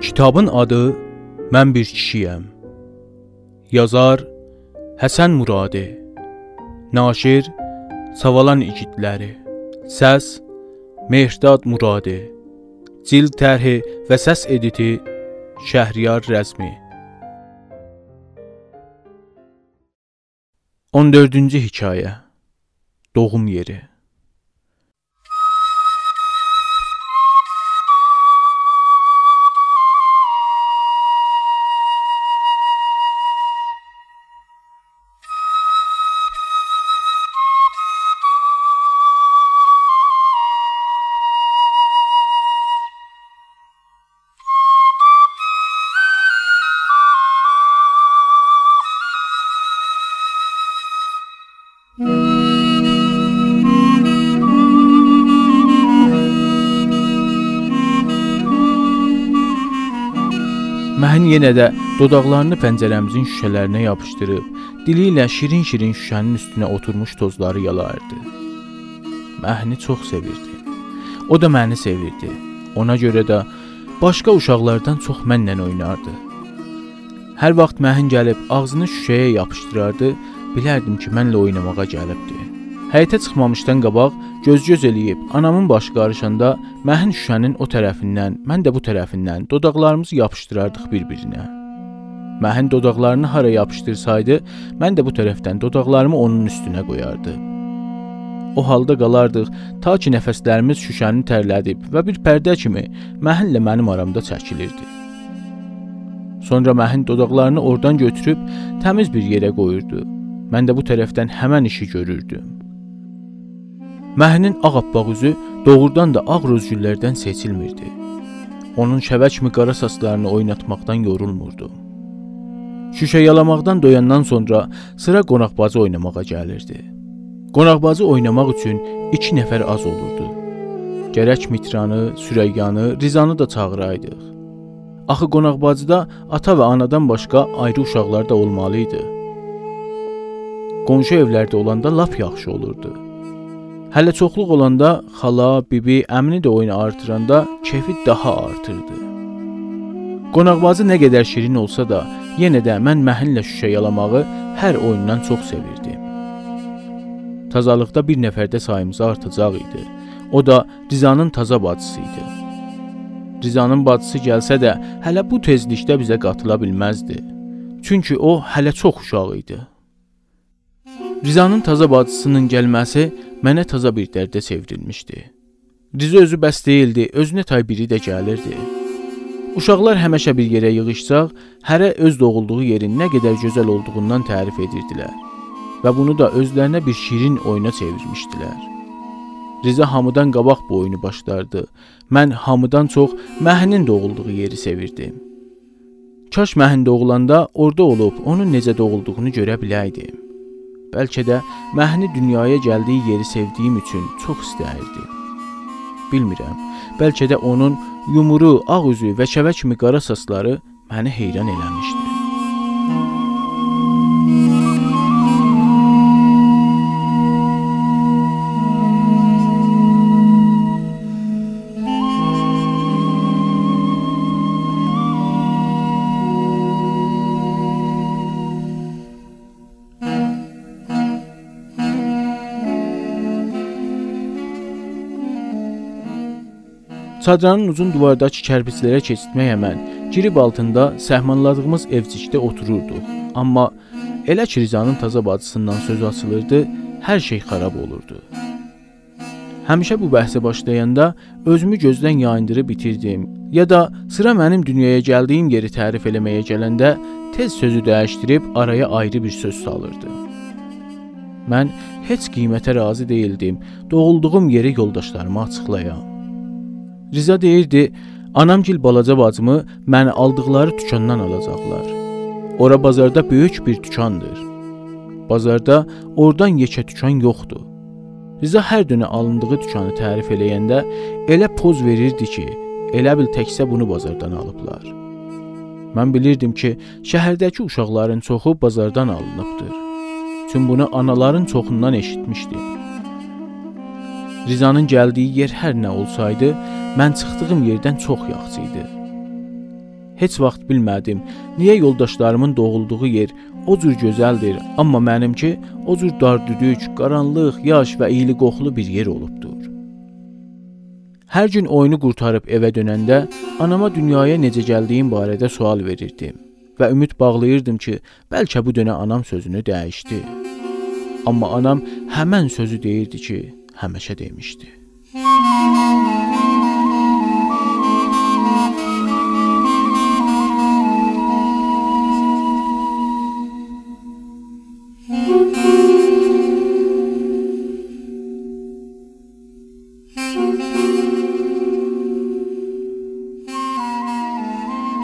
Kitabın adı Mən bir kişiyəm. Yazar Həsən Muradi. Naşir Savalan igidləri. Səs Mehdad Muradi. Cild tərhi və səs editi Şəhriyar Rəzmi. 14-cü hekayə. Doğum yeri. Məhin yenə də dodaqlarını pəncərəmizin şüşələrinə yapışdırıb, dili ilə şirin-şirin şüşənin üstünə oturmuş tozları yalardı. Məhni çox sevirdi. O da məni sevirdi. Ona görə də başqa uşaqlardan çox mənlə oynardı. Hər vaxt Məhin gəlib ağzını şüşəyə yapışdırardı, bilərdim ki, mənlə oynamağa gəlibdi. Həyətə çıxmamışdan qabaq göz-göz eləyib anamın başı qarışanda məhin şüşənin o tərəfindən, mən də bu tərəfindən dodaqlarımızı yapışdırardıq bir-birinə. Məhin dodaqlarını hara yapışdırsaydı, mən də bu tərəfdən dodaqlarımı onun üstünə qoyardı. O halda qalardıq ta ki nəfəslərimiz şüşəni tərlədib və bir pərdə kimi məhinlə mənim aramda çəkilirdi. Sonra məhin dodaqlarını oradan götürüb təmiz bir yerə qoyurdu. Mən də bu tərəfdən həmən işi görürdüm. Məhnin ağappaq üzü doğrudan da ağ rozgüllərdən seçilmirdi. Onun şəvə kimi qara saçlarını oynatmaqdan yorulmurdu. Şüşə yalamaqdan doyandan sonra sıra qonaqbazı oynamağa gəlirdi. Qonaqbazı oynamaq üçün 2 nəfər az olurdu. Gərək Mitranı, Sürəyyanı, Rizanı da çağıraydıq. Axı qonaqbazıda ata və anadan başqa ayrı uşaqlar da olmalı idi. Qonşu evlərdə olanda lap yaxşı olurdu. Hələ çoxluq olanda xala, bibi, əmini də oyunu artıranda keyfi daha artırdı. Qonaqbazı nə qədər şirin olsa da, yenə də mən məhinlə şüşə yalamağı hər oyundan çox sevirdim. Tazalıqda bir nəfərdə sayımız artacaq idi. O da Rizanın taza bacısı idi. Rizanın bacısı gəlsə də, hələ bu tezlikdə bizə qatıla bilməzdi. Çünki o hələ çox uşaq idi. Rizanın taza bacısının gəlməsi mənə taza bir dərdə çevrilmişdi. Riza özü bəs deyildi, özünə tay biri də gəlirdi. Uşaqlar həmişə bir yerə yığışsaq, hərə öz doğulduğu yerin nə qədər gözəl olduğundan tərif edirdilər və bunu da özlərinə bir şirin oyuna çevirmişdilər. Riza hamıdan qabaq bu oyunu başlardı. Mən hamıdan çox Məhinin doğulduğu yeri sevirdim. Kaş Məhin doğulanda orada olub onun necə doğulduğunu görə biləydim. Bəlkə də məhni dünyaya gəldiyi yeri sevdiyim üçün çox istəyirdim. Bilmirəm. Bəlkə də onun yumru, ağ üzü və şəvə kimi qara saçları məni heyran eləmişdi. Çadranın uzun divardakı kərpiclərə keçitmək əmən girib altında səhmanladığımız evcikdə otururduq. Amma elə ki Rizanın taza bacısından söz açılırdı, hər şey xarab olurdu. Həmişə bu bəhsə başlayanda özümü gözdən yayındırıb bitirdim. Ya da sıra mənim dünyaya gəldiyim yeri tərif eləməyə gələndə tez sözü dəyişdirib araya ayrı bir söz salırdı. Mən heç qiymətə razı değildim. Doğulduğum yeri yoldaşlarıma açıqlayam. Riza deyirdi, anamgil balaca bacımı məni aldıqları dükandan alacaqlar. Ora bazarda böyük bir dükandır. Bazarda oradan yekə dükan yoxdur. Riza hər dönə alındığı dükanı tərif eləyəndə elə poz verirdi ki, elə bil təkcə bunu bazardan alıblar. Mən bilirdim ki, şəhərdəki uşaqların çoxu bazardan alınıbdır. Çünki bunu anaların çoxundan eşitmişdim. Rizanın gəldiyi yer hər nə olsaydı, mən çıxdığım yerdən çox yaxşı idi. Heç vaxt bilmədim, niyə yoldaşlarımın doğulduğu yer o cür gözəldir, amma mənimki o cür dardüdük, qaranlıq, yaş və iyli qoxulu bir yer olubdur. Hər gün oyunu qurtarıb evə dönəndə anama dünyaya necə gəldiyim barədə sual verirdim və ümid bağlayırdım ki, bəlkə bu dönə anam sözünü dəyişdi. Amma anam həmən sözü deyirdi ki, həmişə demişdi.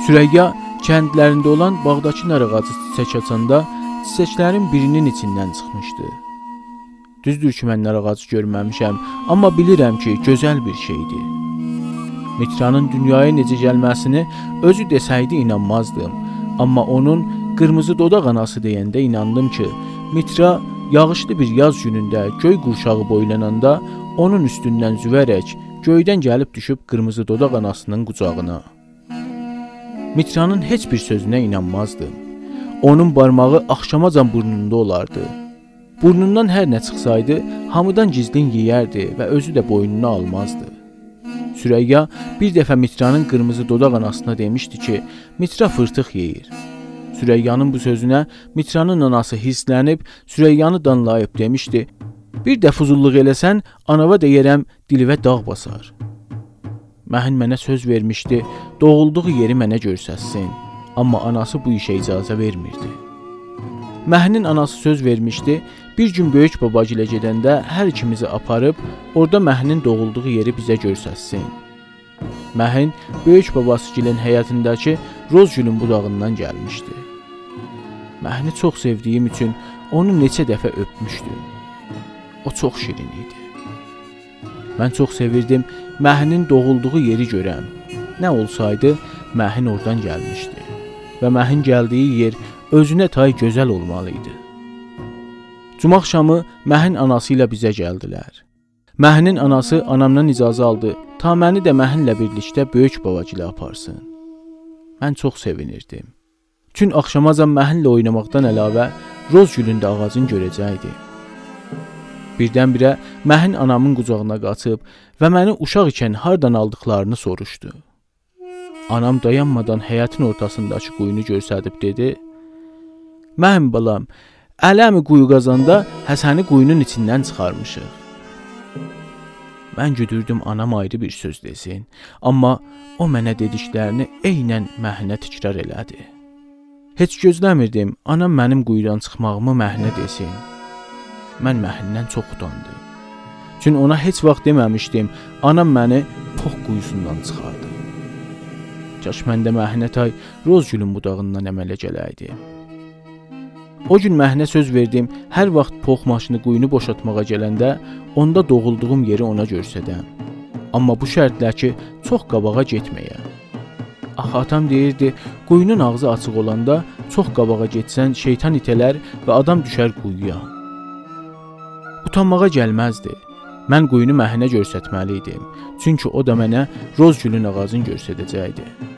Sürəyya kəndlərində olan bağdakı nar ağacı çiçək açanda çiçəklərin birinin içindən çıxmışdı. Düzdür ki, mən nar ağacı görməmişəm, amma bilirəm ki, gözəl bir şeydir. Mitranın dünyaya necə gəlməsini özü desəydi inanmazdım, amma onun qırmızı dodaq anası deyəndə inandım ki, Mitra yağışlı bir yaz günündə göy qurşağı boylananda onun üstündən züvərək göydən gəlib düşüb qırmızı dodaq anasının qucağına. Mitranın heç bir sözünə inanmazdım. Onun barmağı axşamacan burnunda olardı. Burnundan hər nə çıxsaydı, hamıdan gizlin yeyərdi və özü də boynuna almazdı. Sürəyya bir dəfə Mitranın qırmızı dodaq anasına demişdi ki, Mitra fırtıq yeyir. Sürəyyanın bu sözünə Mitranın anası hisslənib Sürəyyanı danlayıb demişdi: "Bir də fuzulluq eləsən, anava deyərəm dilivə dağ basar." Məhin mənə söz vermişdi, doğulduğu yeri mənə göstərsin. Amma anası bu işə icazə vermirdi. Məhinin anası söz vermişdi, bir gün böyük babagilə gedəndə hər ikimizi aparıb orada Məhinin doğulduğu yeri bizə göstərsin. Məhin böyük babasıgilin həyətindəki roz gülün budağından gəlmişdi. Məhini çox sevdiyim üçün onu neçə dəfə öpmüşdüm. O çox şirin idi. Mən çox sevirdim Məhinin doğulduğu yeri görəm. Nə olsaydı, Məhin oradan gəlmişdi və Məhin gəldiyi yer özünə tay gözəl olmalı idi. Cuma axşamı Məhin anası ilə bizə gəldilər. Məhinin anası anamdan icazə aldı, ta məni də Məhinlə birlikdə böyük babagilə aparsın. Mən çox sevinirdim. Gün axşamacan Məhinlə oynamaqdan əlavə roz gülündə ağacın görəcəkdi. Birdən-birə Məhin anamın qucağına qaçıb və məni uşaq ikən hardan aldıqlarını soruşdu. Anam dayanmadan həyətin ortasındakı quyunu göstərib dedi: "Mənim balam, ələmi quyu qazanda Həsəni quyunun içindən çıxarmışıq." Mən güdürdüm anam ayrı bir söz desin, amma o mənə dediklərini eynən Məhinə təkrar elədi. Heç gözləmirdim anam mənim quyudan çıxmağımı Məhinə desin. Mən Məhindən çox utandım. Çünki ona heç vaxt deməmişdim, anam məni pox quyusundan çıxardı. Kaş mən də Məhinə tay roz gülün budağından əmələ gələydi. O gün Məhinə söz verdim, hər vaxt pox maşını quyunu boşaltmağa gələndə onda doğulduğum yeri ona göstərəm. Amma bu şərtlə ki, çox qabağa getməyə. Axı atam deyirdi, quyunun ağzı açıq olanda çox qabağa getsən şeytan itələr və adam düşər quyuya. Utanmağa gəlməzdi. Mən quyunu Məhinə göstərməli idim. Çünki o da mənə roz gülün ağacını göstərəcəkdi.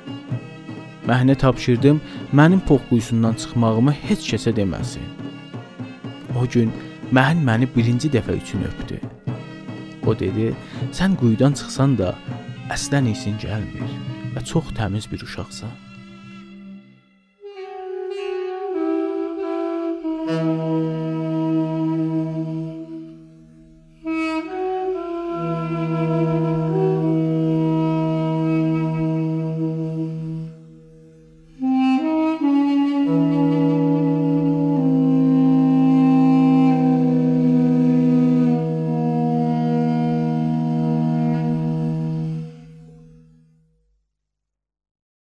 Məhinə tapşırdım, mənim pox quyusundan çıxmağımı heç kəsə deməsin. O gün Məhin məni birinci dəfə üçün öpdü. O dedi: "Sən quyudan çıxsan da əslən isin gəlmir və çox təmiz bir uşaqsan."